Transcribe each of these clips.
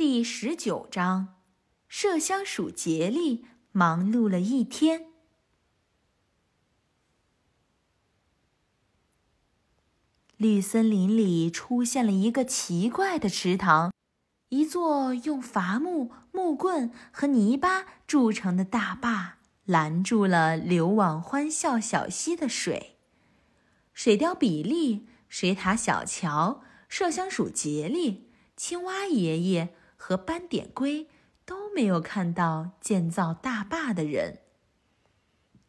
第十九章，麝香鼠杰利忙碌了一天。绿森林里出现了一个奇怪的池塘，一座用伐木、木棍和泥巴筑成的大坝拦住了流往欢笑小溪的水。水貂比利、水獭小乔、麝香鼠杰利、青蛙爷爷。和斑点龟都没有看到建造大坝的人。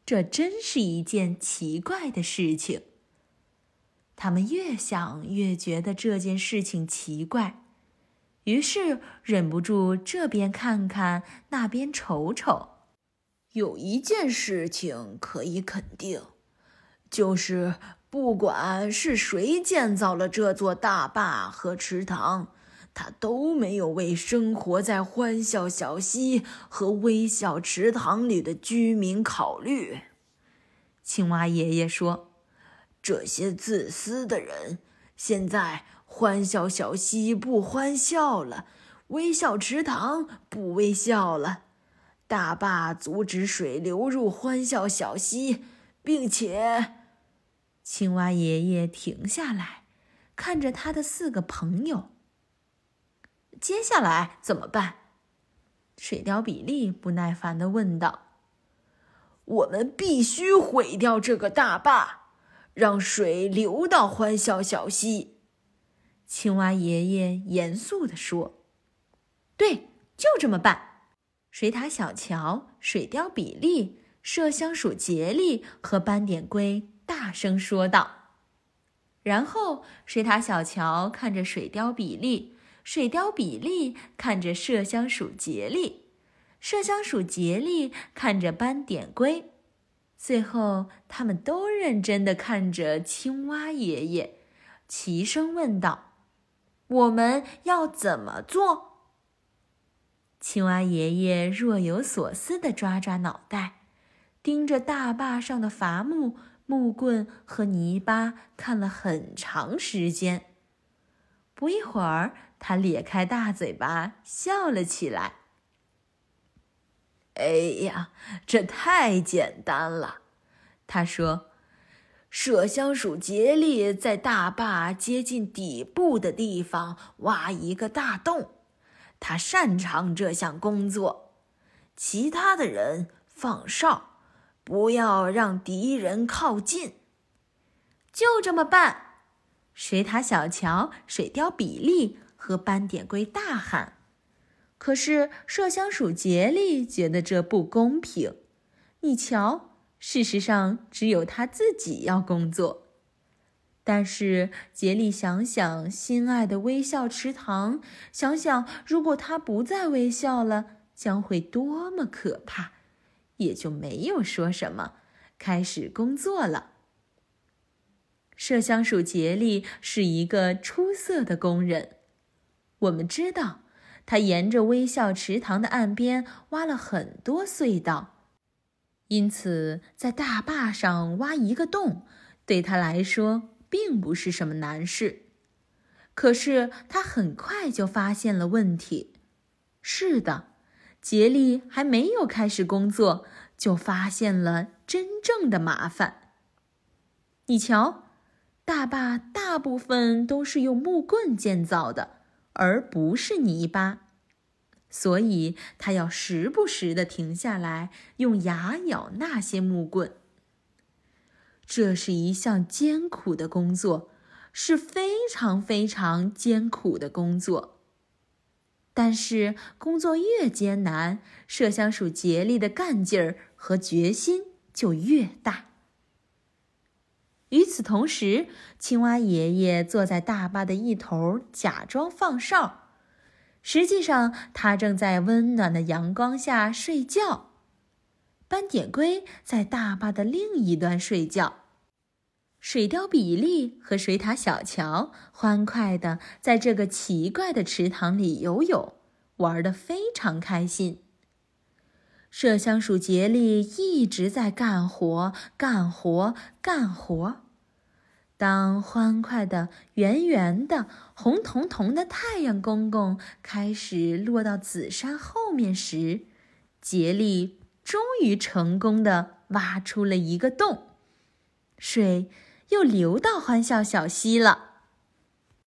这真是一件奇怪的事情。他们越想越觉得这件事情奇怪，于是忍不住这边看看，那边瞅瞅。有一件事情可以肯定，就是不管是谁建造了这座大坝和池塘。他都没有为生活在欢笑小溪和微笑池塘里的居民考虑。青蛙爷爷说：“这些自私的人，现在欢笑小溪不欢笑了，微笑池塘不微笑了。大坝阻止水流入欢笑小溪，并且……”青蛙爷爷停下来，看着他的四个朋友。接下来怎么办？水貂比利不耐烦的问道。“我们必须毁掉这个大坝，让水流到欢笑小溪。”青蛙爷爷严肃的说。“对，就这么办。”水獭小乔、水貂比利、麝香鼠杰利和斑点龟大声说道。然后，水獭小乔看着水貂比利。水貂比利看着麝香鼠杰利，麝香鼠杰利看着斑点龟，最后他们都认真的看着青蛙爷爷，齐声问道：“我们要怎么做？”青蛙爷爷若有所思的抓抓脑袋，盯着大坝上的伐木、木棍和泥巴看了很长时间。不一会儿。他咧开大嘴巴笑了起来。哎呀，这太简单了，他说：“麝香鼠杰利在大坝接近底部的地方挖一个大洞，他擅长这项工作。其他的人放哨，不要让敌人靠近。”就这么办。水獭小乔、水貂比利。和斑点龟大喊，可是麝香鼠杰利觉得这不公平。你瞧，事实上只有他自己要工作。但是杰利想想心爱的微笑池塘，想想如果他不再微笑了，将会多么可怕，也就没有说什么，开始工作了。麝香鼠杰利是一个出色的工人。我们知道，他沿着微笑池塘的岸边挖了很多隧道，因此在大坝上挖一个洞，对他来说并不是什么难事。可是他很快就发现了问题。是的，杰利还没有开始工作，就发现了真正的麻烦。你瞧，大坝大部分都是用木棍建造的。而不是泥巴，所以他要时不时的停下来，用牙咬那些木棍。这是一项艰苦的工作，是非常非常艰苦的工作。但是工作越艰难，麝香鼠竭力的干劲儿和决心就越大。与此同时，青蛙爷爷坐在大坝的一头，假装放哨。实际上，他正在温暖的阳光下睡觉。斑点龟在大坝的另一端睡觉。水貂比利和水獭小乔欢快地在这个奇怪的池塘里游泳，玩得非常开心。麝香鼠杰利一直在干活，干活，干活。当欢快的、圆圆的、红彤彤的太阳公公开始落到紫山后面时，杰利终于成功的挖出了一个洞，水又流到欢笑小溪了。